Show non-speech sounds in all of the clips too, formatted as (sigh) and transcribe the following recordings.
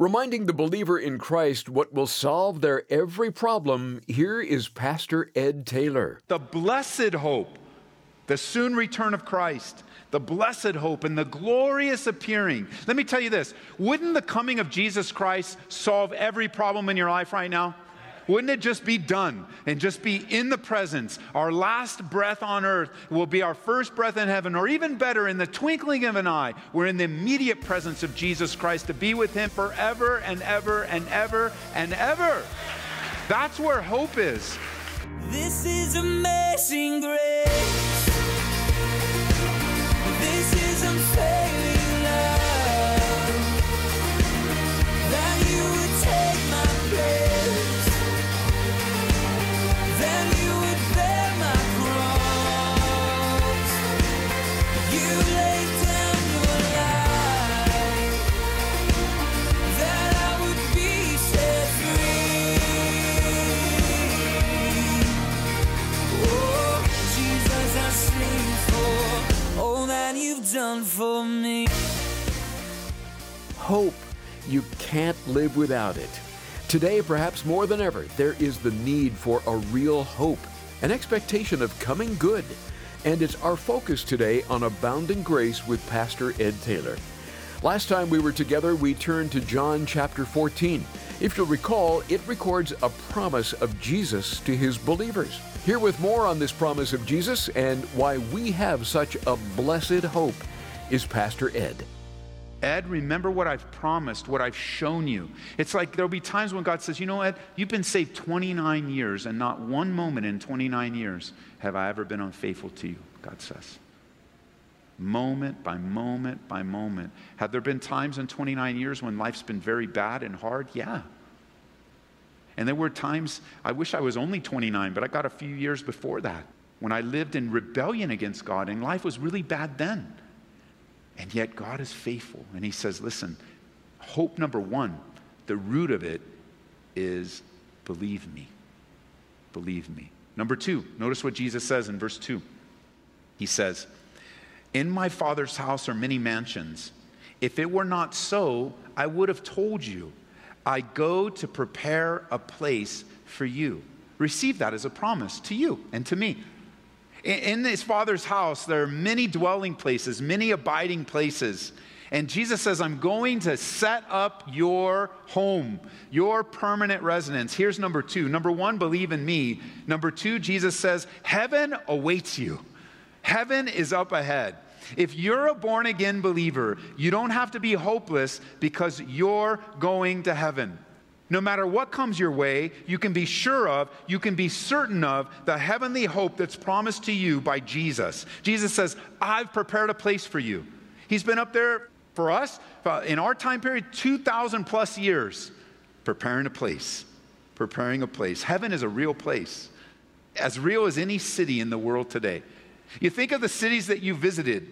Reminding the believer in Christ what will solve their every problem, here is Pastor Ed Taylor. The blessed hope, the soon return of Christ, the blessed hope, and the glorious appearing. Let me tell you this wouldn't the coming of Jesus Christ solve every problem in your life right now? Wouldn't it just be done and just be in the presence? Our last breath on earth will be our first breath in heaven, or even better, in the twinkling of an eye, we're in the immediate presence of Jesus Christ to be with Him forever and ever and ever and ever. That's where hope is. This is amazing grace. This is unfailing love. That you would take my place. Without it. Today, perhaps more than ever, there is the need for a real hope, an expectation of coming good. And it's our focus today on abounding grace with Pastor Ed Taylor. Last time we were together, we turned to John chapter 14. If you'll recall, it records a promise of Jesus to his believers. Here with more on this promise of Jesus and why we have such a blessed hope is Pastor Ed. Ed, remember what I've promised, what I've shown you. It's like there'll be times when God says, You know, Ed, you've been saved 29 years, and not one moment in 29 years have I ever been unfaithful to you, God says. Moment by moment by moment. Have there been times in 29 years when life's been very bad and hard? Yeah. And there were times, I wish I was only 29, but I got a few years before that when I lived in rebellion against God, and life was really bad then. And yet God is faithful. And He says, listen, hope number one, the root of it is believe me. Believe me. Number two, notice what Jesus says in verse two. He says, In my Father's house are many mansions. If it were not so, I would have told you. I go to prepare a place for you. Receive that as a promise to you and to me. In his father's house, there are many dwelling places, many abiding places. And Jesus says, I'm going to set up your home, your permanent residence. Here's number two. Number one, believe in me. Number two, Jesus says, Heaven awaits you. Heaven is up ahead. If you're a born again believer, you don't have to be hopeless because you're going to heaven. No matter what comes your way, you can be sure of, you can be certain of the heavenly hope that's promised to you by Jesus. Jesus says, I've prepared a place for you. He's been up there for us in our time period, 2,000 plus years, preparing a place. Preparing a place. Heaven is a real place, as real as any city in the world today. You think of the cities that you visited,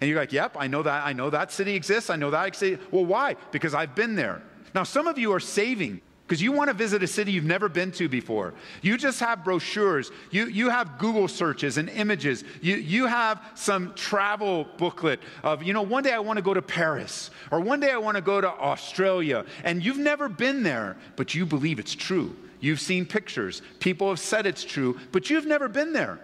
and you're like, yep, I know that, I know that city exists, I know that exists. Well, why? Because I've been there. Now, some of you are saving because you want to visit a city you've never been to before. You just have brochures, you, you have Google searches and images, you, you have some travel booklet of, you know, one day I want to go to Paris, or one day I want to go to Australia, and you've never been there, but you believe it's true. You've seen pictures, people have said it's true, but you've never been there.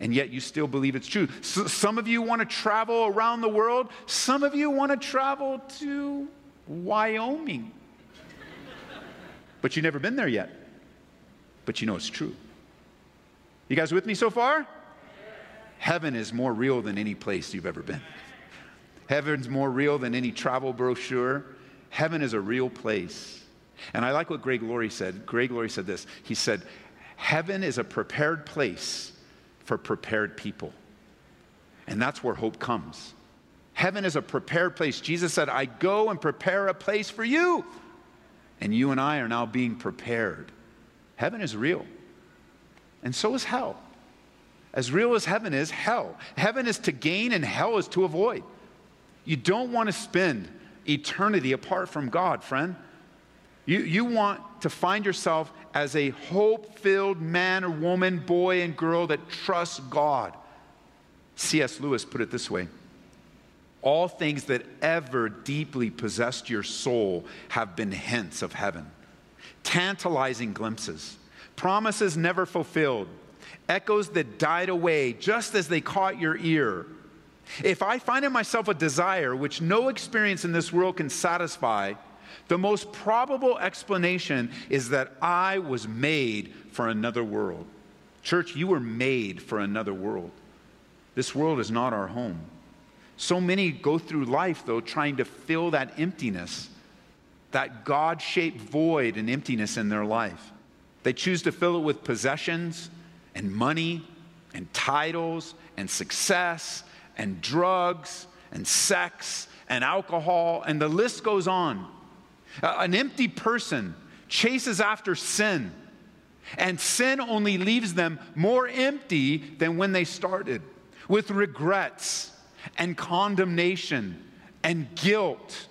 And yet you still believe it's true. So some of you want to travel around the world. Some of you want to travel to Wyoming but you've never been there yet. But you know it's true. You guys with me so far? Heaven is more real than any place you've ever been. Heaven's more real than any travel brochure. Heaven is a real place. And I like what Greg Laurie said. Greg Laurie said this. He said, Heaven is a prepared place for prepared people. And that's where hope comes. Heaven is a prepared place. Jesus said, I go and prepare a place for you. And you and I are now being prepared. Heaven is real, and so is hell. As real as heaven is, hell. Heaven is to gain, and hell is to avoid. You don't want to spend eternity apart from God, friend. You, you want to find yourself as a hope filled man or woman, boy and girl that trusts God. C.S. Lewis put it this way All things that ever deeply possessed your soul have been hints of heaven, tantalizing glimpses, promises never fulfilled, echoes that died away just as they caught your ear. If I find in myself a desire which no experience in this world can satisfy, the most probable explanation is that I was made for another world. Church, you were made for another world. This world is not our home. So many go through life, though, trying to fill that emptiness, that God shaped void and emptiness in their life. They choose to fill it with possessions and money and titles and success and drugs and sex and alcohol, and the list goes on. An empty person chases after sin, and sin only leaves them more empty than when they started, with regrets and condemnation and guilt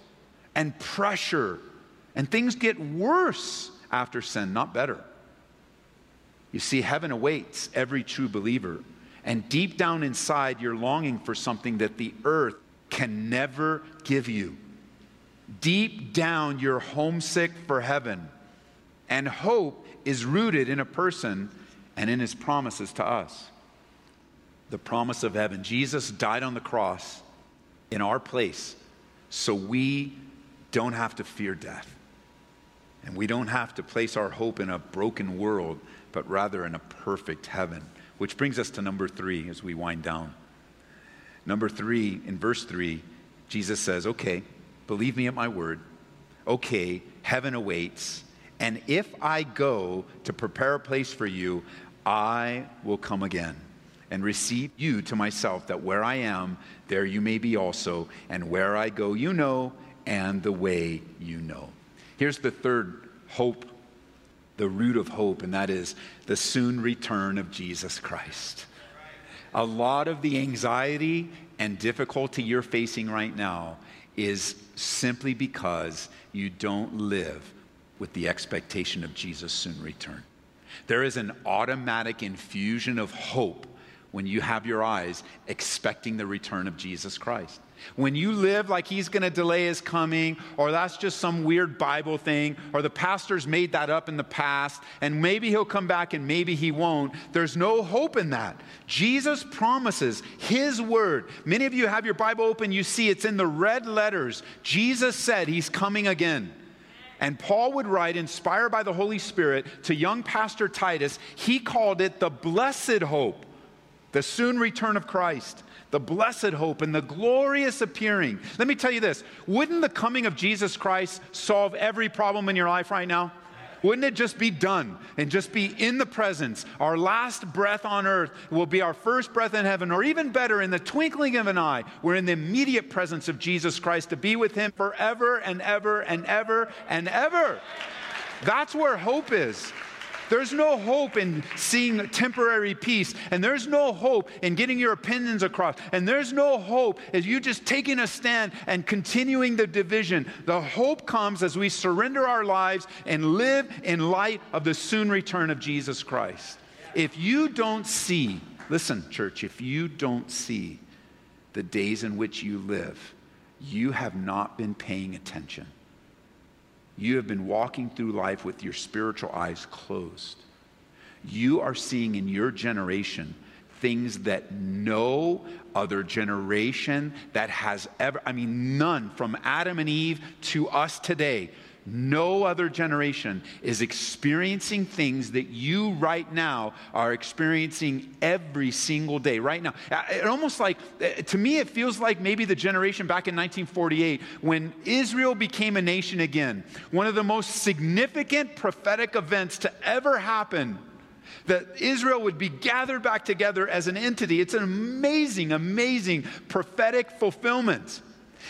and pressure. And things get worse after sin, not better. You see, heaven awaits every true believer. And deep down inside, you're longing for something that the earth can never give you. Deep down, you're homesick for heaven. And hope is rooted in a person and in his promises to us. The promise of heaven. Jesus died on the cross in our place so we don't have to fear death. And we don't have to place our hope in a broken world, but rather in a perfect heaven. Which brings us to number three as we wind down. Number three, in verse three, Jesus says, Okay, believe me at my word. Okay, heaven awaits. And if I go to prepare a place for you, I will come again and receive you to myself, that where I am, there you may be also. And where I go, you know, and the way you know. Here's the third hope the root of hope, and that is the soon return of Jesus Christ. A lot of the anxiety and difficulty you're facing right now is simply because you don't live with the expectation of Jesus' soon return. There is an automatic infusion of hope when you have your eyes expecting the return of Jesus Christ. When you live like he's going to delay his coming, or that's just some weird Bible thing, or the pastor's made that up in the past, and maybe he'll come back and maybe he won't, there's no hope in that. Jesus promises his word. Many of you have your Bible open, you see it's in the red letters. Jesus said he's coming again. And Paul would write, inspired by the Holy Spirit, to young Pastor Titus, he called it the blessed hope, the soon return of Christ the blessed hope, and the glorious appearing. Let me tell you this wouldn't the coming of Jesus Christ solve every problem in your life right now? Wouldn't it just be done and just be in the presence? Our last breath on earth will be our first breath in heaven, or even better, in the twinkling of an eye, we're in the immediate presence of Jesus Christ to be with Him forever and ever and ever and ever. That's where hope is. There's no hope in seeing temporary peace, and there's no hope in getting your opinions across, and there's no hope as you just taking a stand and continuing the division. The hope comes as we surrender our lives and live in light of the soon return of Jesus Christ. If you don't see, listen, church, if you don't see the days in which you live, you have not been paying attention. You have been walking through life with your spiritual eyes closed. You are seeing in your generation things that no other generation that has ever, I mean, none from Adam and Eve to us today, no other generation is experiencing things that you right now are experiencing every single day, right now. Uh, it almost like, uh, to me, it feels like maybe the generation back in 1948 when Israel became a nation again. One of the most significant prophetic events to ever happen that Israel would be gathered back together as an entity. It's an amazing, amazing prophetic fulfillment.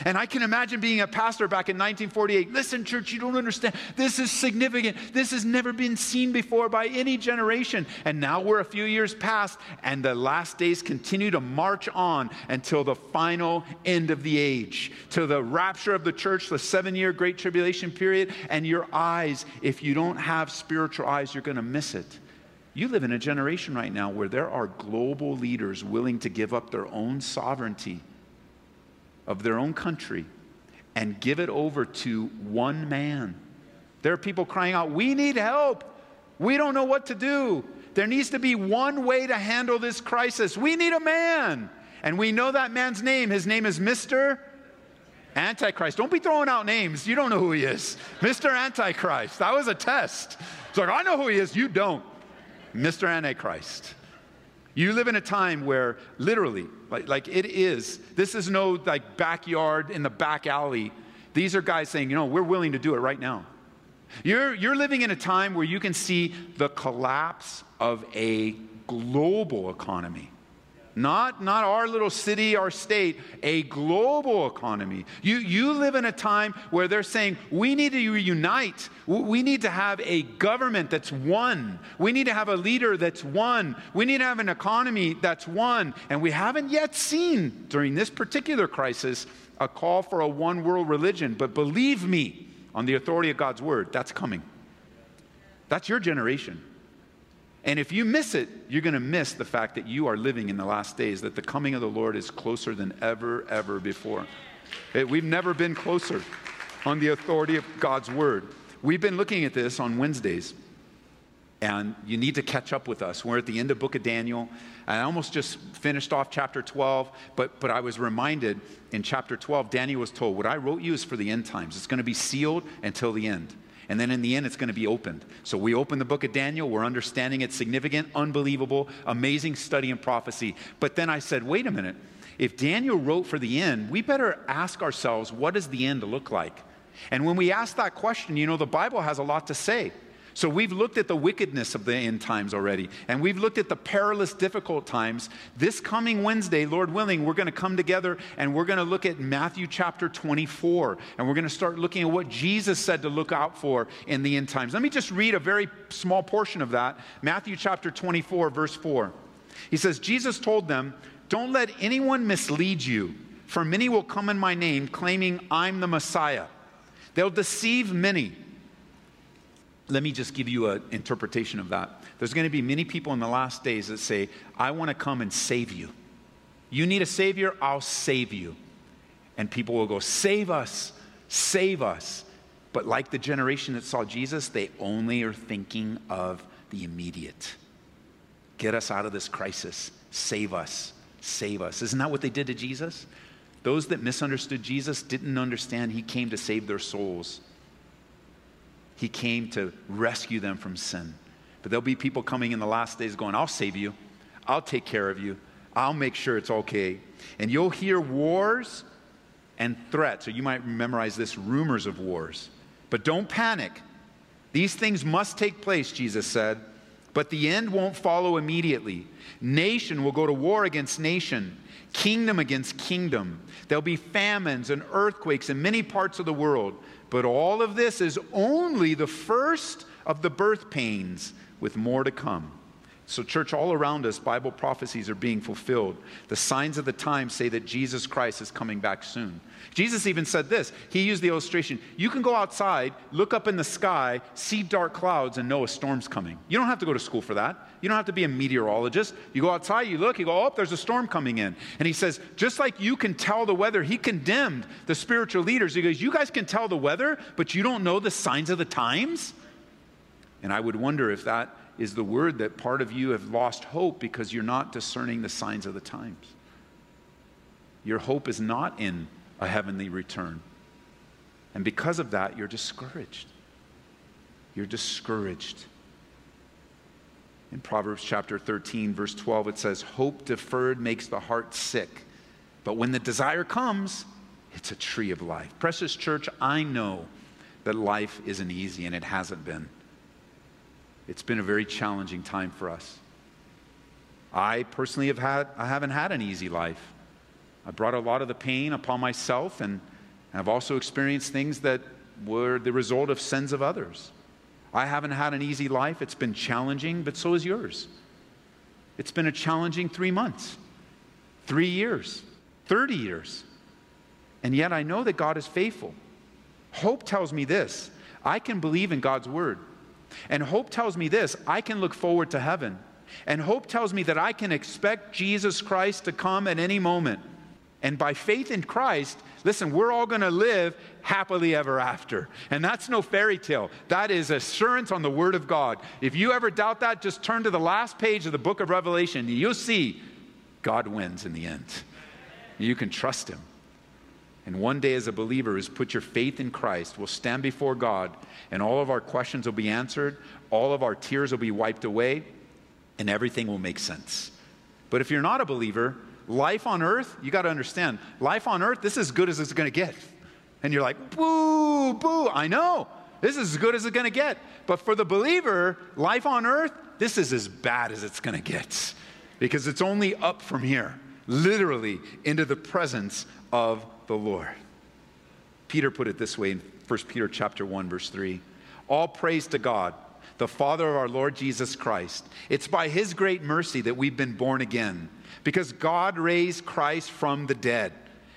And I can imagine being a pastor back in 1948. Listen, church, you don't understand. This is significant. This has never been seen before by any generation. And now we're a few years past, and the last days continue to march on until the final end of the age, to the rapture of the church, the seven year great tribulation period. And your eyes, if you don't have spiritual eyes, you're going to miss it. You live in a generation right now where there are global leaders willing to give up their own sovereignty of their own country and give it over to one man. There are people crying out, We need help. We don't know what to do. There needs to be one way to handle this crisis. We need a man. And we know that man's name. His name is Mr. Antichrist. Don't be throwing out names. You don't know who he is. Mr. Antichrist. That was a test. It's like, I know who he is. You don't. Mr. Antichrist. You live in a time where literally, like, like it is, this is no like backyard in the back alley. These are guys saying, you know, we're willing to do it right now. You're, you're living in a time where you can see the collapse of a global economy. Not, not our little city, our state, a global economy. You, you live in a time where they're saying we need to reunite. We need to have a government that's one. We need to have a leader that's one. We need to have an economy that's one. And we haven't yet seen during this particular crisis a call for a one world religion. But believe me, on the authority of God's word, that's coming. That's your generation. And if you miss it, you're going to miss the fact that you are living in the last days, that the coming of the Lord is closer than ever, ever before. It, we've never been closer on the authority of God's word. We've been looking at this on Wednesdays, and you need to catch up with us. We're at the end of book of Daniel. I almost just finished off chapter 12, but, but I was reminded in chapter 12, Daniel was told, What I wrote you is for the end times. It's going to be sealed until the end. And then in the end, it's going to be opened. So we open the book of Daniel. We're understanding it's significant, unbelievable, amazing study and prophecy. But then I said, wait a minute. If Daniel wrote for the end, we better ask ourselves, what does the end look like? And when we ask that question, you know, the Bible has a lot to say. So we've looked at the wickedness of the end times already, and we've looked at the perilous, difficult times. This coming Wednesday, Lord willing, we're going to come together and we're going to look at Matthew chapter 24, and we're going to start looking at what Jesus said to look out for in the end times. Let me just read a very small portion of that Matthew chapter 24, verse 4. He says, Jesus told them, Don't let anyone mislead you, for many will come in my name, claiming I'm the Messiah. They'll deceive many let me just give you an interpretation of that. There's going to be many people in the last days that say, I want to come and save you. You need a Savior, I'll save you. And people will go, Save us, save us. But like the generation that saw Jesus, they only are thinking of the immediate. Get us out of this crisis. Save us. Save us. Isn't that what they did to Jesus? Those that misunderstood Jesus didn't understand he came to save their souls. He came to rescue them from sin. But there'll be people coming in the last days going, I'll save you. I'll take care of you. I'll make sure it's okay. And you'll hear wars and threats, or you might memorize this rumors of wars. But don't panic. These things must take place, Jesus said, but the end won't follow immediately. Nation will go to war against nation, kingdom against kingdom. There'll be famines and earthquakes in many parts of the world. But all of this is only the first of the birth pains, with more to come. So, church, all around us, Bible prophecies are being fulfilled. The signs of the time say that Jesus Christ is coming back soon. Jesus even said this. He used the illustration you can go outside, look up in the sky, see dark clouds, and know a storm's coming. You don't have to go to school for that. You don't have to be a meteorologist. You go outside, you look, you go, oh, there's a storm coming in. And he says, just like you can tell the weather, he condemned the spiritual leaders. He goes, You guys can tell the weather, but you don't know the signs of the times? And I would wonder if that is the word that part of you have lost hope because you're not discerning the signs of the times. Your hope is not in a heavenly return. And because of that, you're discouraged. You're discouraged. In Proverbs chapter 13, verse 12, it says, Hope deferred makes the heart sick, but when the desire comes, it's a tree of life. Precious church, I know that life isn't easy, and it hasn't been. It's been a very challenging time for us. I personally have had, I haven't had an easy life. I brought a lot of the pain upon myself, and I've also experienced things that were the result of sins of others. I haven't had an easy life. It's been challenging, but so is yours. It's been a challenging three months, three years, 30 years. And yet I know that God is faithful. Hope tells me this I can believe in God's word. And hope tells me this I can look forward to heaven. And hope tells me that I can expect Jesus Christ to come at any moment. And by faith in Christ, listen, we're all going to live happily ever after. And that's no fairy tale. That is assurance on the Word of God. If you ever doubt that, just turn to the last page of the book of Revelation. You'll see God wins in the end. You can trust Him. And one day, as a believer who's put your faith in Christ, we'll stand before God, and all of our questions will be answered, all of our tears will be wiped away, and everything will make sense. But if you're not a believer, life on earth, you got to understand, life on earth, this is as good as it's going to get. And you're like, boo, boo, I know. This is as good as it's going to get. But for the believer, life on earth, this is as bad as it's going to get because it's only up from here, literally into the presence of the Lord. Peter put it this way in 1 Peter chapter 1 verse 3. All praise to God, the Father of our Lord Jesus Christ. It's by his great mercy that we've been born again because God raised Christ from the dead.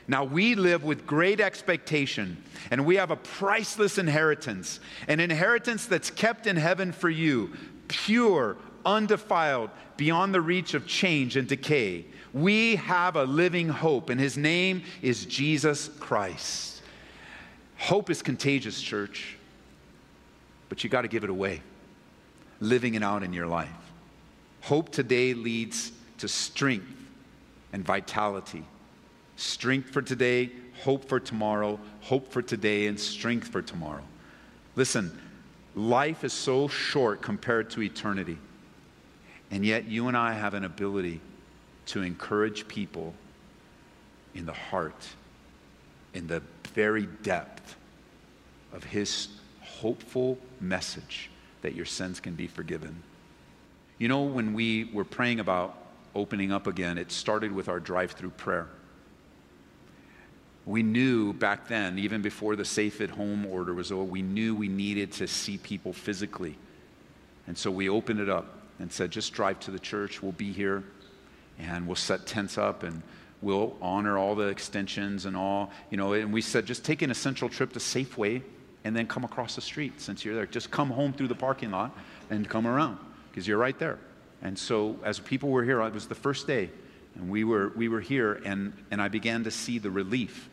Now we live with great expectation, and we have a priceless inheritance, an inheritance that's kept in heaven for you, pure, undefiled, beyond the reach of change and decay. We have a living hope, and his name is Jesus Christ. Hope is contagious, church, but you got to give it away, living it out in your life. Hope today leads to strength and vitality. Strength for today, hope for tomorrow, hope for today, and strength for tomorrow. Listen, life is so short compared to eternity. And yet, you and I have an ability to encourage people in the heart, in the very depth of his hopeful message that your sins can be forgiven. You know, when we were praying about opening up again, it started with our drive through prayer. We knew back then, even before the safe at home order was over, we knew we needed to see people physically. And so we opened it up and said, just drive to the church, we'll be here and we'll set tents up and we'll honor all the extensions and all, you know, and we said just take an essential trip to Safeway and then come across the street since you're there. Just come home through the parking lot and come around because you're right there. And so as people were here, it was the first day and we were, we were here and, and I began to see the relief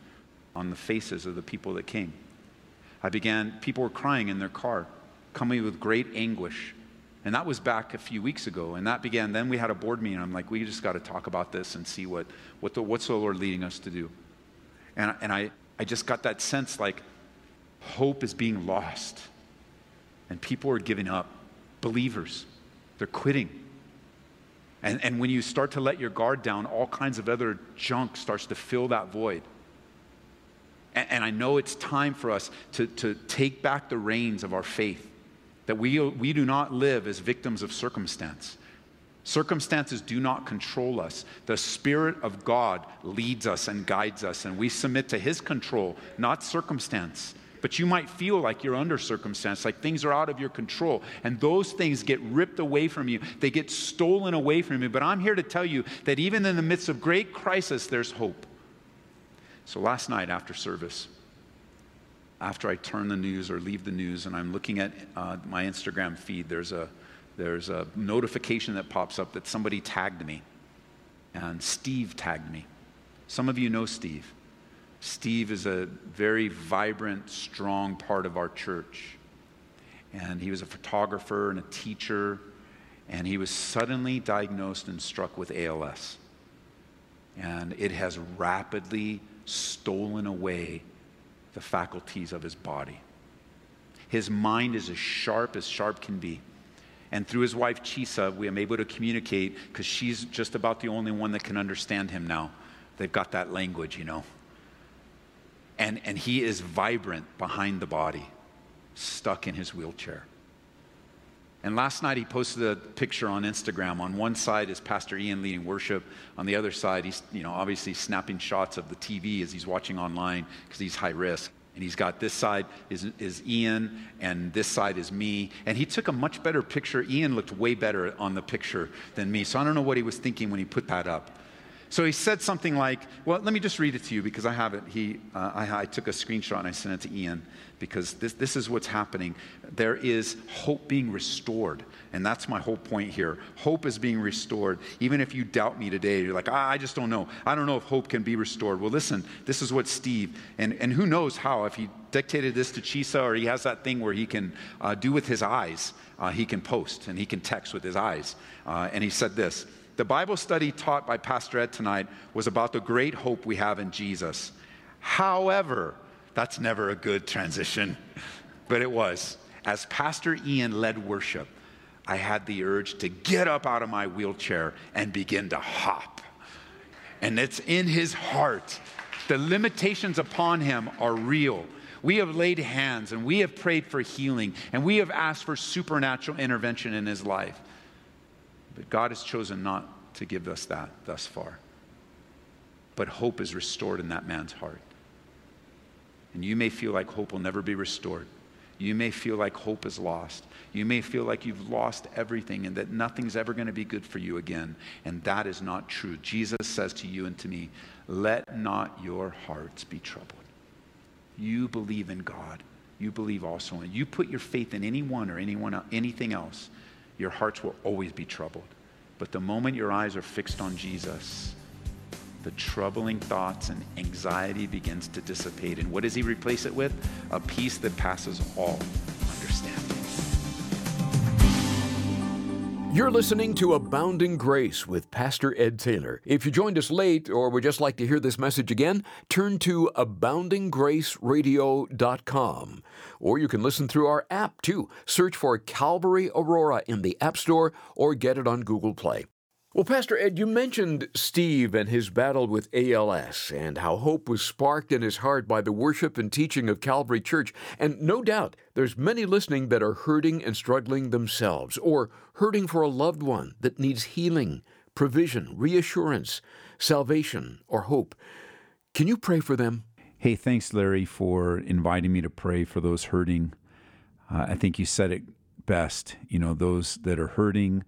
on the faces of the people that came. I began, people were crying in their car, coming with great anguish and that was back a few weeks ago. And that began, then we had a board meeting. I'm like, we just got to talk about this and see what, what the, what's the Lord leading us to do. And, and I, I just got that sense like hope is being lost. And people are giving up. Believers, they're quitting. And, and when you start to let your guard down, all kinds of other junk starts to fill that void. And, I know it's time for us to, to take back the reins of our faith that we, we do not live as victims of circumstance. Circumstances do not control us. The Spirit of God leads us and guides us, and we submit to His control, not circumstance. But you might feel like you're under circumstance, like things are out of your control, and those things get ripped away from you. They get stolen away from you. But I'm here to tell you that even in the midst of great crisis, there's hope. So last night after service, after I turn the news or leave the news and I'm looking at uh, my Instagram feed, there's a, there's a notification that pops up that somebody tagged me. And Steve tagged me. Some of you know Steve. Steve is a very vibrant, strong part of our church. And he was a photographer and a teacher. And he was suddenly diagnosed and struck with ALS. And it has rapidly stolen away the faculties of his body. His mind is as sharp as sharp can be. And through his wife, Chisa, we am able to communicate because she's just about the only one that can understand him now. They've got that language, you know. And, and he is vibrant behind the body, stuck in his wheelchair. And last night he posted a picture on Instagram. On one side is Pastor Ian leading worship. On the other side, he's you know obviously snapping shots of the TV as he's watching online because he's high risk. And he's got this side is, is Ian, and this side is me. And he took a much better picture. Ian looked way better on the picture than me. So I don't know what he was thinking when he put that up. So he said something like, well, let me just read it to you because I have it. He, uh, I, I, took a screenshot and I sent it to Ian because this, this is what's happening. There is hope being restored. And that's my whole point here. Hope is being restored. Even if you doubt me today, you're like, ah, I just don't know. I don't know if hope can be restored. Well, listen, this is what Steve, and, and who knows how, if he dictated this to Chisa or he has that thing where he can uh, do with his eyes, uh, he can post and he can text with his eyes. Uh, and he said this. The Bible study taught by Pastor Ed tonight was about the great hope we have in Jesus. However, that's never a good transition, (laughs) but it was. As Pastor Ian led worship, I had the urge to get up out of my wheelchair and begin to hop. And it's in his heart. The limitations upon him are real. We have laid hands and we have prayed for healing and we have asked for supernatural intervention in his life. But God has chosen not to give us that thus far. But hope is restored in that man's heart. And you may feel like hope will never be restored. You may feel like hope is lost. You may feel like you've lost everything and that nothing's ever going to be good for you again. And that is not true. Jesus says to you and to me, let not your hearts be troubled. You believe in God. You believe also in. You put your faith in anyone or anyone anything else your hearts will always be troubled. But the moment your eyes are fixed on Jesus, the troubling thoughts and anxiety begins to dissipate. And what does he replace it with? A peace that passes all understanding. You're listening to Abounding Grace with Pastor Ed Taylor. If you joined us late or would just like to hear this message again, turn to aboundinggraceradio.com. Or you can listen through our app too. Search for Calvary Aurora in the App Store or get it on Google Play. Well, Pastor Ed, you mentioned Steve and his battle with ALS and how hope was sparked in his heart by the worship and teaching of Calvary Church. And no doubt there's many listening that are hurting and struggling themselves or hurting for a loved one that needs healing, provision, reassurance, salvation, or hope. Can you pray for them? Hey, thanks, Larry, for inviting me to pray for those hurting. Uh, I think you said it best. You know, those that are hurting,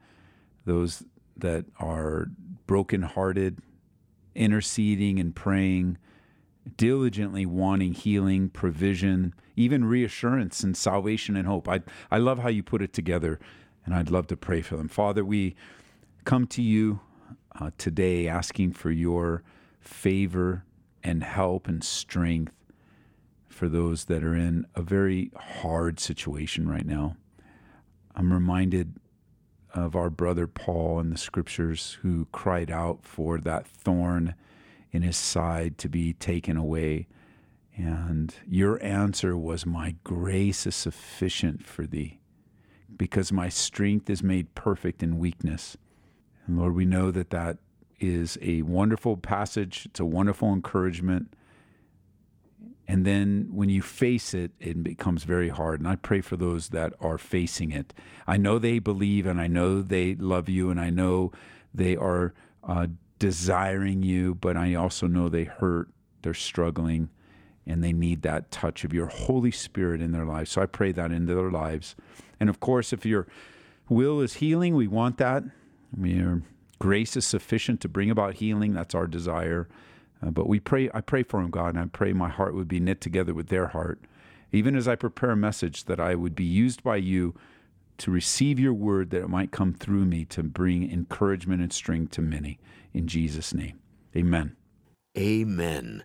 those that are brokenhearted, interceding and praying, diligently wanting healing, provision, even reassurance and salvation and hope. I, I love how you put it together, and I'd love to pray for them. Father, we come to you uh, today asking for your favor and help and strength for those that are in a very hard situation right now. I'm reminded of our brother Paul in the scriptures who cried out for that thorn in his side to be taken away. And your answer was, My grace is sufficient for thee, because my strength is made perfect in weakness. And Lord, we know that that is a wonderful passage, it's a wonderful encouragement. And then when you face it, it becomes very hard. And I pray for those that are facing it. I know they believe and I know they love you and I know they are uh, desiring you, but I also know they hurt, they're struggling, and they need that touch of your Holy Spirit in their lives. So I pray that into their lives. And of course, if your will is healing, we want that. I mean, your grace is sufficient to bring about healing. That's our desire. Uh, but we pray, I pray for them, God, and I pray my heart would be knit together with their heart. Even as I prepare a message, that I would be used by you to receive your word, that it might come through me to bring encouragement and strength to many. In Jesus' name, amen. Amen.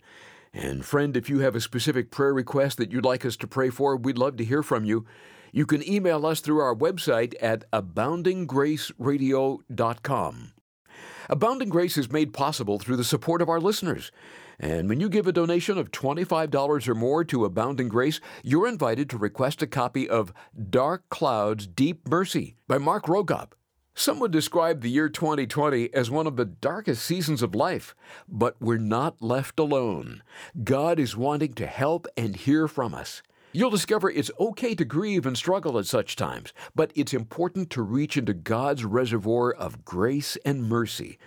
And friend, if you have a specific prayer request that you'd like us to pray for, we'd love to hear from you. You can email us through our website at aboundinggraceradio.com. Abounding Grace is made possible through the support of our listeners. And when you give a donation of $25 or more to Abounding Grace, you're invited to request a copy of Dark Clouds, Deep Mercy by Mark Vroegop. Some would describe the year 2020 as one of the darkest seasons of life, but we're not left alone. God is wanting to help and hear from us. You'll discover it's okay to grieve and struggle at such times, but it's important to reach into God's reservoir of grace and mercy.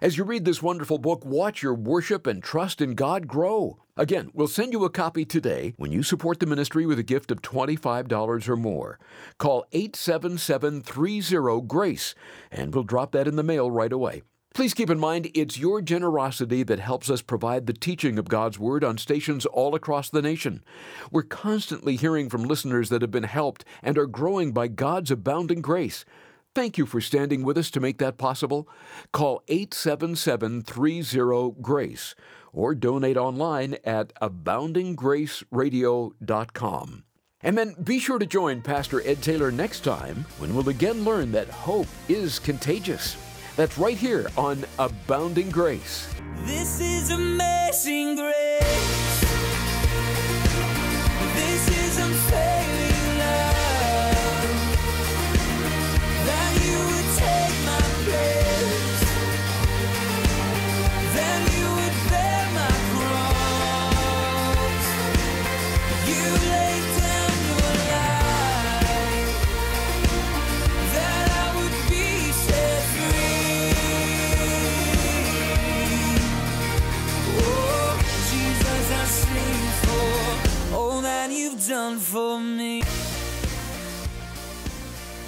As you read this wonderful book, watch your worship and trust in God grow. Again, we'll send you a copy today when you support the ministry with a gift of $25 or more. Call 877 30 GRACE and we'll drop that in the mail right away. Please keep in mind it's your generosity that helps us provide the teaching of God's Word on stations all across the nation. We're constantly hearing from listeners that have been helped and are growing by God's abounding grace. Thank you for standing with us to make that possible. Call 877 30 GRACE or donate online at aboundinggraceradio.com. And then be sure to join Pastor Ed Taylor next time when we'll again learn that hope is contagious. That's right here on Abounding Grace. This is amazing grace.